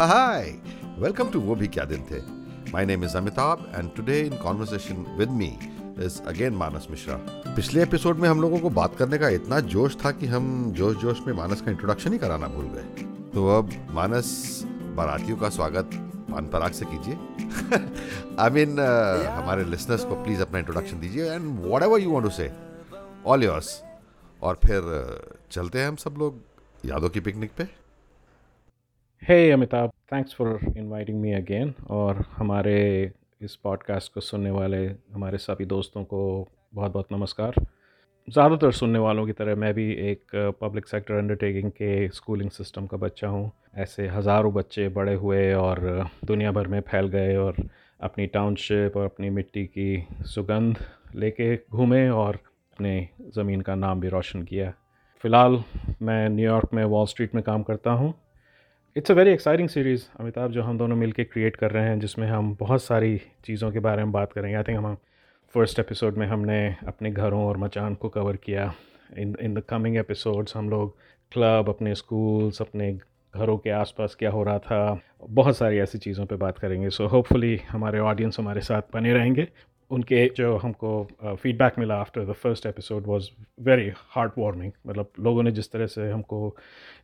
Hi, welcome to वो भी क्या दिन थे. My name is Amitabh and today in conversation with me is again मानस मिश्रा. पिछले एपिसोड में हम लोगों को बात करने का इतना जोश था कि हम जोश जोश में मानस का इंट्रोडक्शन ही कराना भूल गए। तो अब मानस बारातियों का स्वागत। पान पराग से कीजिए। आई मीन हमारे लिसनर्स को प्लीज़ अपना इंट्रोडक्शन दीजिए and whatever you want to say all yours और फिर uh, चलते हैं हम सब लोग यादों की पिकनिक पे। Hey Amitabh thanks for inviting me again और हमारे इस पॉडकास्ट को सुनने वाले, हमारे सभी दोस्तों को बहुत बहुत नमस्कार। ज़्यादातर सुनने वालों की तरह मैं भी एक पब्लिक सेक्टर अंडरटेकिंग के स्कूलिंग सिस्टम का बच्चा हूँ। ऐसे हज़ारों बच्चे बड़े हुए और दुनिया भर में फैल गए और अपनी टाउनशिप और अपनी मिट्टी की सुगंध लेके घूमे और अपने ज़मीन का नाम भी रोशन किया। फ़िलहाल मैं न्यूयॉर्क में वॉल स्ट्रीट में काम करता हूँ। It's a very exciting series Amitabh जो हम दोनों मिलके क्रिएट कर रहे हैं जिसमें हम बहुत सारी चीज़ों के बारे में बात करेंगे। आई थिंक हम फ़र्स्ट एपिसोड में हमने अपने घरों और मचान को कवर किया। In in the coming episodes हम लोग क्लब अपने स्कूल्स अपने घरों के आसपास क्या हो रहा था बहुत सारी ऐसी चीज़ों पे बात करेंगे। सो so, होपफुली हमारे ऑडियंस हमारे साथ बने रहेंगे। उनके जो हमको फीडबैक uh, मिला after the first episode was very heartwarming मतलब लोगों ने जिस तरह से हमको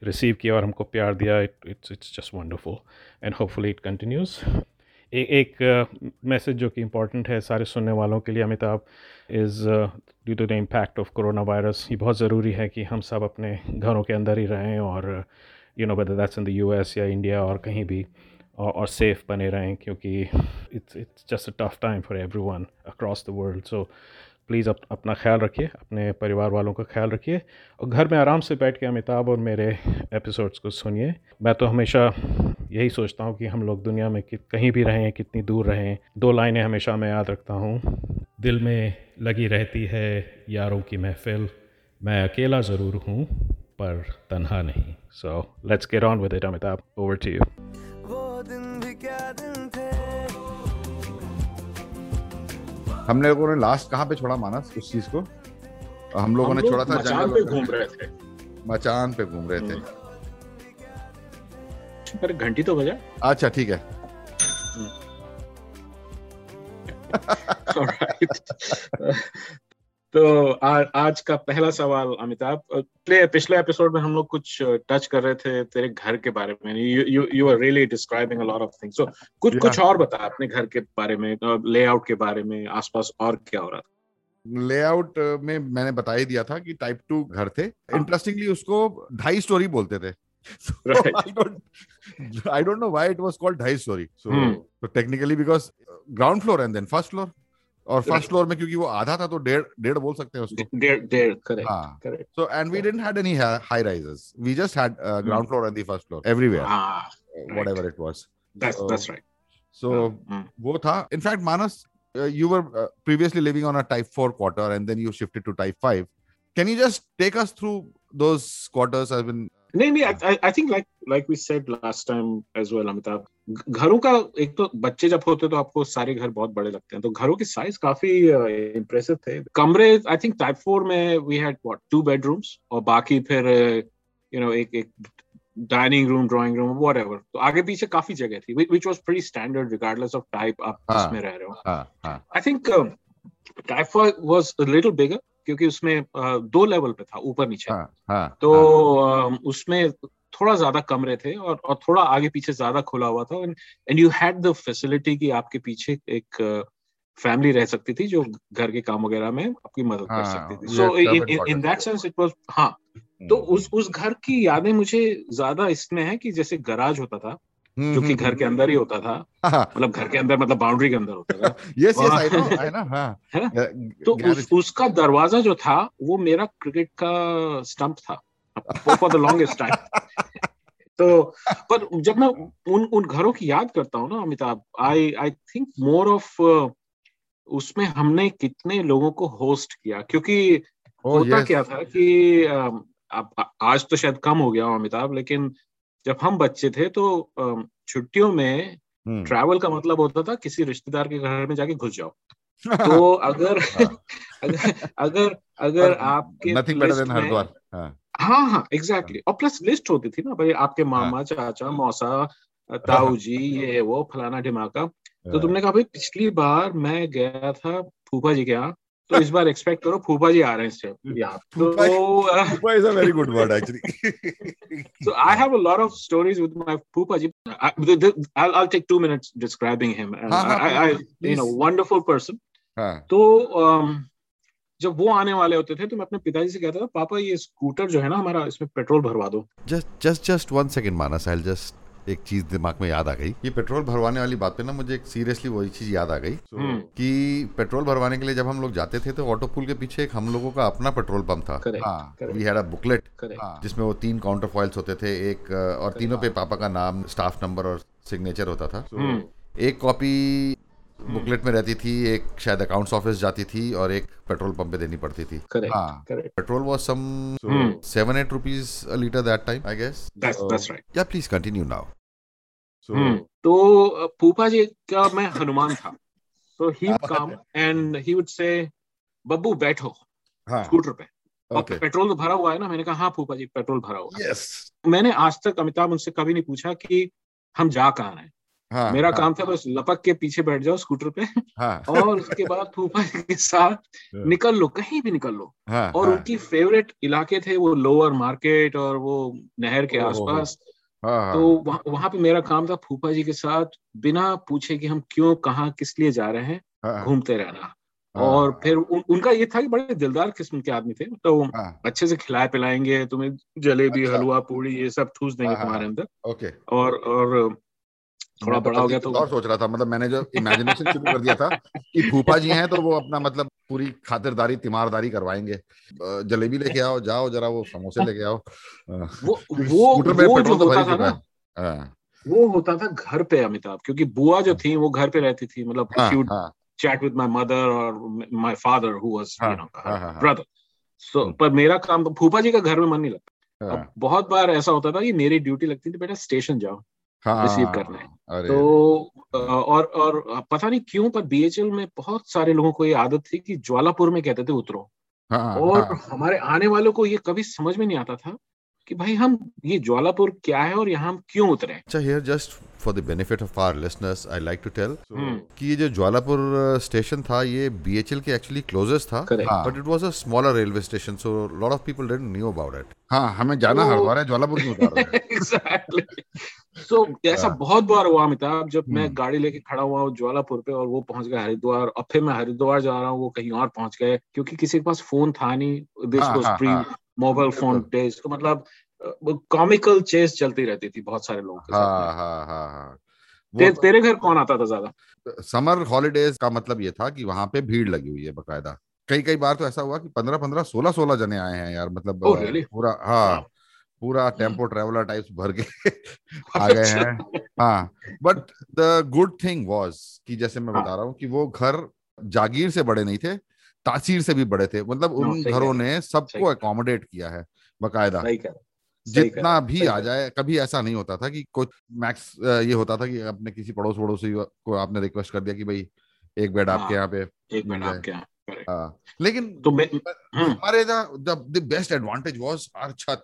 रिसीव किया और हमको प्यार दिया it it's it's just wonderful and hopefully it continues एक मैसेज जो कि इंपॉर्टेंट है सारे सुनने वालों के लिए Amitabh is due to the impact of coronavirus ये बहुत ज़रूरी है कि हम सब अपने घरों के अंदर ही रहें और you know whether that's in the US या इंडिया और कहीं भी और, सेफ़ बने रहें क्योंकि it's it's just a tough time for everyone across the world so please up, अपना ख्याल रखिए अपने परिवार वालों का ख्याल रखिए और घर में आराम से बैठ के अमिताभ और मेरे एपिसोड्स को सुनिए। मैं तो हमेशा यही सोचता हूँ कि हम लोग दुनिया में कि कहीं भी रहें कितनी दूर रहें दो लाइनें हमेशा मैं याद रखता हूँ। दिल में लगी रहती है यारों की महफिल मैं अकेला ज़रूर हूँ पर तनहा नहीं। So let's get on with it Amitabh over to you हम लोगों ने लास्ट कहाँ पे छोड़ा मानस? उस चीज़ को? हम लोगों ने छोड़ा था मचान पे घूम रहे थे। मचान पे घूम रहे थे। पर घंटी तो बजा। अच्छा ठीक है। तो आ, आज का पहला सवाल अमिताभ प्ले पिछले एपिसोड में हम लोग कुछ टच कर रहे थे तेरे घर के बारे में you you you are really describing a lot of things so कुछ yeah. कुछ और बता अपने घर के बारे में लेआउट के बारे में आसपास और क्या हो रहा था लेआउट में मैंने बता ही दिया था कि टाइप टू घर थे इंटरेस्टिंगली हाँ। उसको ढाई स्टोरी बोलते थे so right. I don't I don't know why it was called ढाई hmm. so technically because ground floor and then first floor. और फ़र्स्ट फ्लोर में क्योंकि वो आधा था तो डेढ़ डेढ़ बोल सकते हैं उसको। डेढ़ डेढ़ करेक्ट हाँ। Correct so and we didn't had any high rises we just had ground floor and the first floor everywhere whatever it was that's that's right so वो था। In fact Manas were uh, previously living on a type 4 quarter and then you shifted to type 5 can you just take us through those quarters i've been नहीं नहीं I think like like we said last time as well Amitabh घरों का एक तो बच्चे जब होते तो आपको सारे घर बहुत बड़े लगते हैं। तो घरों के साइज़ काफ़ी इम्प्रेसिव थे। कमरे आई थिंक टाइप फोर में we had what two bedrooms और बाकी फिर यू नो एक एक dining room drawing room whatever तो आगे पीछे काफ़ी जगह थी which was pre standard regardless of type आप इसमें रह रहे हो। I think type four was little bigger क्योंकि उसमें दो लेवल पे था ऊपर नीचे। हाँ, हाँ, तो हाँ. उसमें थोड़ा ज़्यादा कमरे थे और और थोड़ा आगे पीछे ज़्यादा खुला हुआ था। And you had the facility कि आपके पीछे एक फैमिली रह सकती थी जो घर के काम वगैरह में आपकी मदद हाँ, कर सकती थी। So in that sense it was हाँ। तो हम्म। उस उस घर की यादें मुझे ज़्यादा इसमें है कि जैसे गराज होता था जो कि घर के अंदर ही होता था। हाँ। मतलब घर के अंदर मतलब बाउंड्री के अंदर होता था। Yes yes I know I know हाँ। तो उस, उसका दरवाज़ा जो था वो मेरा क्रिकेट का स्टंप था। फॉर द लॉन्गेस्ट टाइम तो पर जब मैं उन उन घरों की याद करता हूँ ना Amitabh I I think more of उसमें हमने कितने लोगों को होस्ट किया? क्योंकि oh, होता yes. क्या था कि अब आज तो शायद कम हो गया अमिताभ लेकिन जब हम बच्चे थे तो छुट्टियों में ट्रैवल का मतलब होता था किसी रिश्तेदार के घर में जाके घुस जाओ। तो अगर अगर अगर अगर आपके नथिंग बेटर देन हरिद्वार हाँ। हाँ एग्जैक्टली और प्लस लिस्ट होती थी ना भाई आपके मामा हाँ. चाचा मौसा ताऊ जी ये वो फलाना ढिमाका। तो हाँ। तुमने कहा भाई पिछली बार मैं गया था फूफा जी के यहाँ तो इस बार एक्सपेक्ट करो फूफा जी आ रहे हैं very good word actually so I have a lot of stories with my phupha ji. I I take 2 minutes describing him I you know wonderful person हाँ। तो um, जब वो आने वाले होते थे तो मैं अपने पिताजी से कहता था पापा ये स्कूटर जो है ना हमारा इसमें पेट्रोल भरवा दो। Just just just one second Manas I will just एक चीज़ दिमाग में याद आ गई। ये पेट्रोल भरवाने वाली बात पे ना मुझे एक सीरियसली वही चीज़ याद आ गई हम्म। कि पेट्रोल भरवाने के लिए जब हम लोग जाते थे तो ऑटो पुल के पीछे एक हम लोगों का अपना पेट्रोल पंप था। हाँ वी हैड अ बुकलेट जिसमें वो तीन काउंटर फॉइल्स होते थे एक और तीनों पे पापा का नाम स्टाफ नंबर और सिग्नेचर होता था। हम्म। एक कॉपी बुकलेट में रहती थी एक शायद अकाउंट्स ऑफ़िस जाती थी और एक पेट्रोल पंप पे देनी पड़ती थी। हाँ petrol was some hmm seven eight rupees litre that time I guess that's that's या प्लीज़ कंटिन्यू नाउ हम्म तो फूफा जी का मैं हनुमान था। तो ही come and he would say Babbu बैठो। हाँ। स्कूटर पे। ओके पेट्रोल तो भरा हुआ है ना? मैंने कहा हाँ फूफा जी पेट्रोल भरा हुआ है। यस मैंने आज तक अमिताभ उनसे कभी नहीं पूछा कि हम जा कहाँ रहे हैं। हाँ मेरा हाँ, काम था बस लपक के पीछे बैठ जाओ स्कूटर पे हाँ। और उसके बाद फूफा जी के साथ निकल लो कहीं भी निकल लो। हाँ और हाँ, उनकी फेवरेट इलाके थे वो लोअर मार्केट और वो नहर के आसपास। हाँ, हाँ, तो वहाँ वहाँ पे मेरा काम था फूफा जी के साथ बिना पूछे कि हम क्यों कहाँ किस लिए जा रहे हैं हाँ, घूमते रहना। हाँ, और फिर उन, उनका ये था कि बड़े दिलदार किस्म के आदमी थे तो हाँ, अच्छे से खिलाए पिलाएँगे तुम्हें जलेबी अच्छा। हलवा पूड़ी ये सब ठूस देंगे हाँ, हाँ, तुम्हारे अंदर। ओके। और और थोड़ा बड़ा हो गया तो और सोच रहा था मतलब मैंने जो इमेजिनेशन शुरू कर दिया था कि फूफा जी हैं तो वो अपना मतलब पूरी खातिरदारी तिमारदारी करवाएँगे। जलेबी लेके आओ जाओ जरा वो समोसे लेके आओ। वो वो वो जो तो होता था ना हाँ, वो होता था घर पे अमिताभ क्योंकि बुआ जो थी वो घर पे रहती थी मतलब हाँ, हाँ, my mother or my father who was हाँ, हाँ, हाँ, हाँ। brother. So हम्म। पर मेरा काम तो फूफा जी का घर में मन नहीं लगता। हाँ, अब बहुत बार ऐसा होता था कि मेरी ड्यूटी लगती थी बेटा स्टेशन जाओ। हाँ, रिसीव कर रहे हैं। तो और और पता नहीं क्यों पर बीएचएल में बहुत सारे लोगों को ये आदत थी कि ज्वालापुर में कहते थे उतरो। हाँ, और हाँ, हमारे आने वालों को ये कभी समझ में नहीं आता था कि भाई हम ये ज्वालापुर क्या है और यहाँ हम क्यों उतरे अच्छा here just for the benefit of our listeners I like to tell. कि ये जो ज्वालापुर स्टेशन था ये बीएचएल के एक्चुअली क्लोजेस्ट था but it was a smaller railway station so lot of people didn't knew about it हाँ हमें जाना तो- हरिद्वार है ज्वालापुर क्यों उतार रहे हैं एग्जैक्टली सो ऐसा हाँ। बहुत बार हुआ अमिताभ जब मैं हम्म। गाड़ी लेके खड़ा हुआ हूँ ज्वालापुर पे और वो पहुँच गए हरिद्वार और फिर मैं हरिद्वार जा रहा हूँ वो कहीं और पहुँच गए क्योंकि किसी के पास फ़ोन था नहीं this was pre. Mobile phone. Days तो मतलब कॉमिकल चेस चलती रहती थी बहुत सारे लोगों के हाँ साथ हाँ हाँ हाँ। ते, तेरे घर कौन आता था ज़्यादा? समर हॉलीडेज का मतलब ये था कि वहाँ पे भीड़ लगी हुई है बकायदा। कई कई बार तो ऐसा हुआ कि पंद्रह पंद्रह सोलह सोलह जने आए हैं यार मतलब Oh, really? पूरा हाँ पूरा टेंपो ट्रेवलर टाइप्स भर के आ गए हैं। हाँ but the good thing was कि जैसे मैं हाँ। बता रहा हूँ कि वो घर जागीर से बड़े नहीं थे तासीर से भी बड़े थे। मतलब उन घरों ने सबको अकोमोडेट किया है बकायदा। जितना भी आ जाए कभी ऐसा नहीं होता था कि कुछ मैक्स ये होता था कि अपने किसी पड़ोस पड़ोसी को आपने रिक्वेस्ट कर दिया कि भाई एक बेड आपके हाँ। यहाँ पे एक जाए। आपके यहाँ हाँ लेकिन तो हम्म, हमारे the best advantage was our chhat.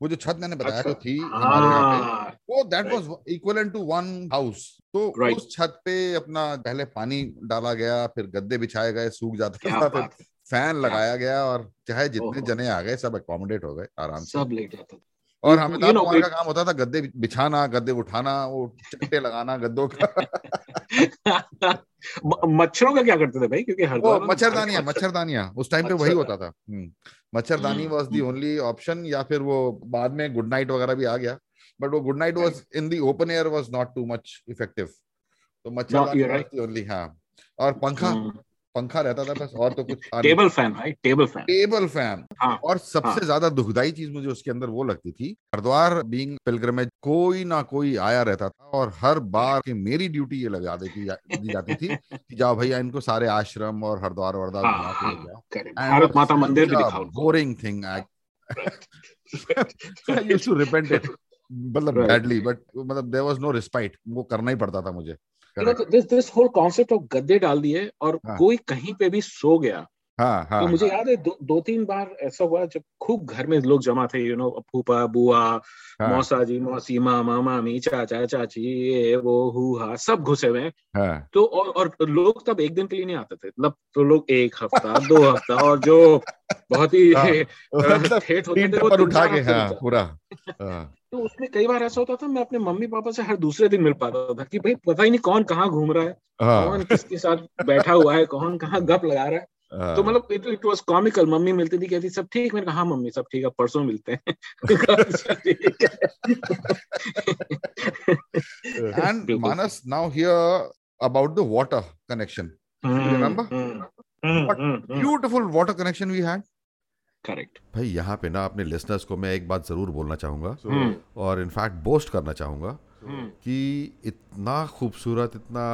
वो जो छत मैंने बताया अच्छा। जो थी हमारे यहाँ पे हाँ वो that was equivalent to one house तो उस छत पे अपना पहले पानी डाला गया फिर गद्दे बिछाए गए सूख जाता था फिर फ़ैन लगाया गया और चाहे जितने जने आ गए सब अकोमोडेट हो गए आराम से। सब लेट जाता और You- हमें know, हमारे का काम होता था गद्दे बिछाना गद्दे उठाना वो चट्टे लगाना गद्दों का। मच्छरों का क्या करते थे भाई? क्योंकि में मच्छरदानियाँ मच्छर- मच्छरदानियाँ। उस टाइम पे वही। होता था। हम्म, मच्छरदानी वाज दी ओनली ऑप्शन या फिर वो बाद में गुड नाइट वगैरह भी आ गया। बट वो Good Knight was in the open air was not too much effective तो मच्छरदानी ओनली हाँ। और पंखा? हम्म, पंखा रहता था बस और तो कुछ टेबल फ़ैन भाई टेबल फ़ैन टेबल फ़ैन हाँ, और सबसे हाँ। ज़्यादा दुखदाई चीज़ मुझे उसके अंदर वो लगती थी हरिद्वार बीइंग पिलग्रिमेज कोई ना कोई आया रहता था और हर बार कि मेरी ड्यूटी ये लगा देती दी जाती थी कि जाओ भैया इनको सारे आश्रम और हरिद्वार वर्धा हाँ, हाँ, भारत माता मंदिर भी दिखाओ। Boring thing I used to repent it मतलब बैडली बट मतलब देयर वाज नो रिस्पाइट वो करना ही पड़ता था मुझे। You know, this this whole concept of गद्दे डाल दिए और हाँ। कोई कहीं पे भी सो गया। हाँ, हाँ, तो मुझे हाँ, याद है दो, दो तीन बार ऐसा हुआ जब खूब घर में लोग जमा थे यू नो फूफा बुआ हाँ, मौसा जी मौसी मामा मामी चाचा चाची ये वो हु हा सब घुसे हुए। हाँ, तो और और लोग तब एक दिन के लिए नहीं आते थे। मतलब तो लोग एक हफ़्ता दो हफ़्ता और जो बहुत ही हाँ, मतलब ठेठ होते थे वो उठा के हफ़्ते हाँ पूरा। हाँ, तो उसमें कई बार ऐसा होता था मैं अपने मम्मी पापा से हर दूसरे दिन मिल पाता था कि भाई पता ही नहीं कौन कहाँ घूम रहा है हाँ, कौन किसके साथ बैठा हुआ है कौन कहाँ गप लगा रहा है। हाँ, तो मतलब इट इट वाज कॉमिकल मम्मी मिलती थी कहती सब ठीक? मैंने कहा हाँ मम्मी सब ठीक है परसों मिलते हैं। अच्छा, ठीक है and बिल्कुल Manas now here about the water connection. Hmm, remember? Hmm, correct. भाई यहाँ पे ना अपने लिसनर्स को मैं एक बात ज़रूर बोलना चाहूँगा हम्म, और इनफैक्ट बोस्ट करना चाहूँगा हम्म, कि इतना खूबसूरत इतना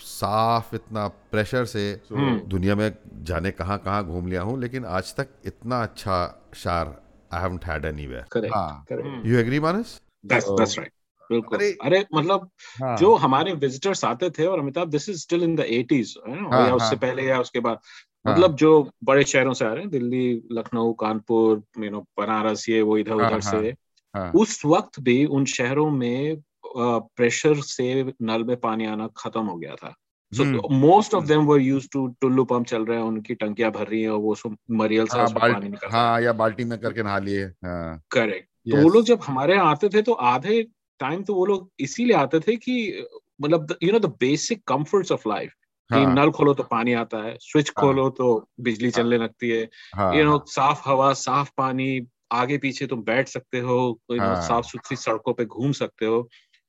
साफ़ इतना प्रेशर से हम्म। दुनिया में जाने कहाँ कहाँ घूम लिया हूँ लेकिन आज तक इतना अच्छा शार I haven't had anywhere correct हाँ। You agree Manas that's that's right बिल्कुल। अरे- अरे मतलब हाँ। जो हमारे विजिटर्स आते थे और Amitabh this is still in the 80s हाँ, या उससे हाँ। पहले या उसके बाद। हाँ। मतलब जो बड़े शहरों से आ रहे हैं दिल्ली लखनऊ कानपुर यू नो बनारस ये वो इधर हाँ, उधर से हाँ। उस वक्त भी उन शहरों में प्रेशर से नल में पानी आना खत्म हो गया था। सो। Most of them were used to Tullu pump चल रहे हैं उनकी टंकियाँ भर रही हैं और वो मरियल से हाँ, पानी निकल हाँ या बाल्टी में करके नहा लिए हाँ। करेक्ट तो वो लोग जब हमारे यहाँ आते थे तो आधे टाइम तो वो लोग इसीलिए आते थे कि मतलब you know the basic comforts of life हाँ। नल खोलो तो पानी आता है स्विच हाँ। खोलो तो बिजली हाँ. चलने लगती है। हाँ। यू नो साफ़ हवा साफ़ पानी आगे पीछे तुम बैठ सकते हो यू नो हाँ। साफ़ सुथरी सड़कों पे घूम सकते हो।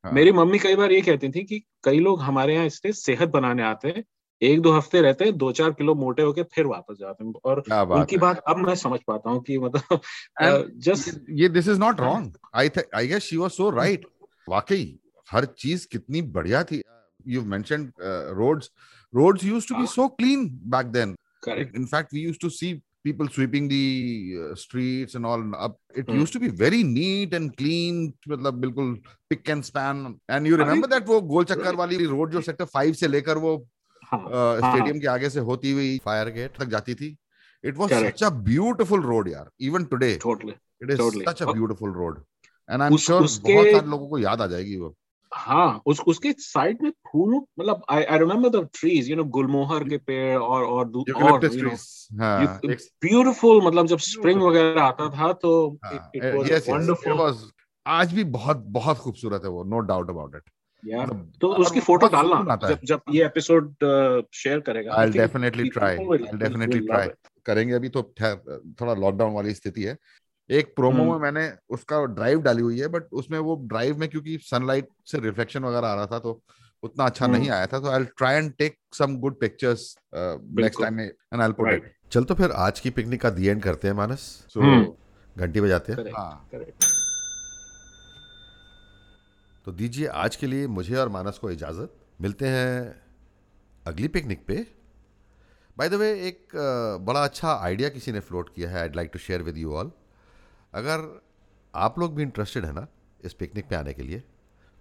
हाँ। मेरी मम्मी कई बार ये कहती थी कि कई लोग हमारे यहाँ इसलिए सेहत बनाने आते हैं एक दो हफ़्ते रहते हैं दो चार किलो मोटे होके फिर वापस जाते हैं। और बात उनकी है। बात अब मैं समझ पाता हूँ कि मतलब जस्ट ये- this is not wrong I I guess she was so right वाकई हर चीज़ कितनी बढ़िया थी। You mentioned roads used to be हाँ। So clean back then correct in fact we used to see people sweeping the uh, streets and all up it Hmm. used to be very neat and clean मतलब बिल्कुल pick and span and you remember that वो गोल चक्कर. वाली road जो sector five से लेकर वो हाँ स्टेडियम के आगे से होती हुई फायर गेट तक जाती थी it was Correct. such a beautiful road यार even today totally it is Totally. such a और- beautiful road and I'm उस- sure उसके- बहुत सारे लोगों को याद आ जाएगी वो हाँ उस उसके साइड में फूल मतलब I I remember the trees you know गुलमोहर के पेड़ और और और eucalyptus you know, trees हाँ ब्यूटीफुल मतलब जब स्प्रिंग वगैरह आता था तो हाँ, इट yes, वाज वंडरफुल आज भी बहुत बहुत खूबसूरत है वो नो डाउट अबाउट इट यार मतलब तो उसकी फ़ोटो डालना जब जब ये एपिसोड शेयर करेगा I'll will- definitely will love try. it. करेंगे अभी तो थोड़ा लॉकडाउन वाली स्थिति है। एक प्रोमो हम्म। में मैंने उसका ड्राइव डाली हुई है बट उसमें वो ड्राइव में क्योंकि सनलाइट से रिफ्लेक्शन वगैरह आ रहा था तो उतना अच्छा हम्म। नहीं आया था तो I try and take some good pictures next. Time and I put it चल तो फिर आज की पिकनिक का दी एंड करते हैं मानस। सो हम्म। घंटी बजाते हैं। हाँ। तो दीजिए आज के लिए मुझे और मानस को इजाज़त। मिलते हैं अगली पिकनिक पे। बाय द वे एक बड़ा अच्छा आइडिया किसी ने फ्लोट किया है I like to share with you all अगर आप लोग भी इंटरेस्टेड है ना इस पिकनिक पे आने के लिए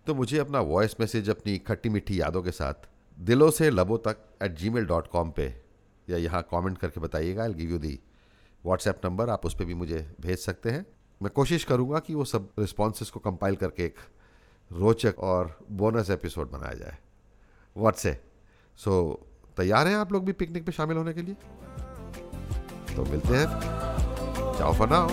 तो मुझे अपना वॉइस मैसेज अपनी खट्टी मीठी यादों के साथ दिलों से लबों तक at Gmail dot com पर या यहाँ कॉमेंट करके बताइएगा। I give you the WhatsApp number आप उस पर भी मुझे भेज सकते हैं। मैं कोशिश करूँगा कि वो सब रिस्पॉन्स को कंपाइल करके एक रोचक और बोनस एपिसोड बनाया जाए। व्हाट्स से सो तैयार हैं आप लोग भी पिकनिक पे शामिल होने के लिए? तो मिलते हैं। Ciao for now.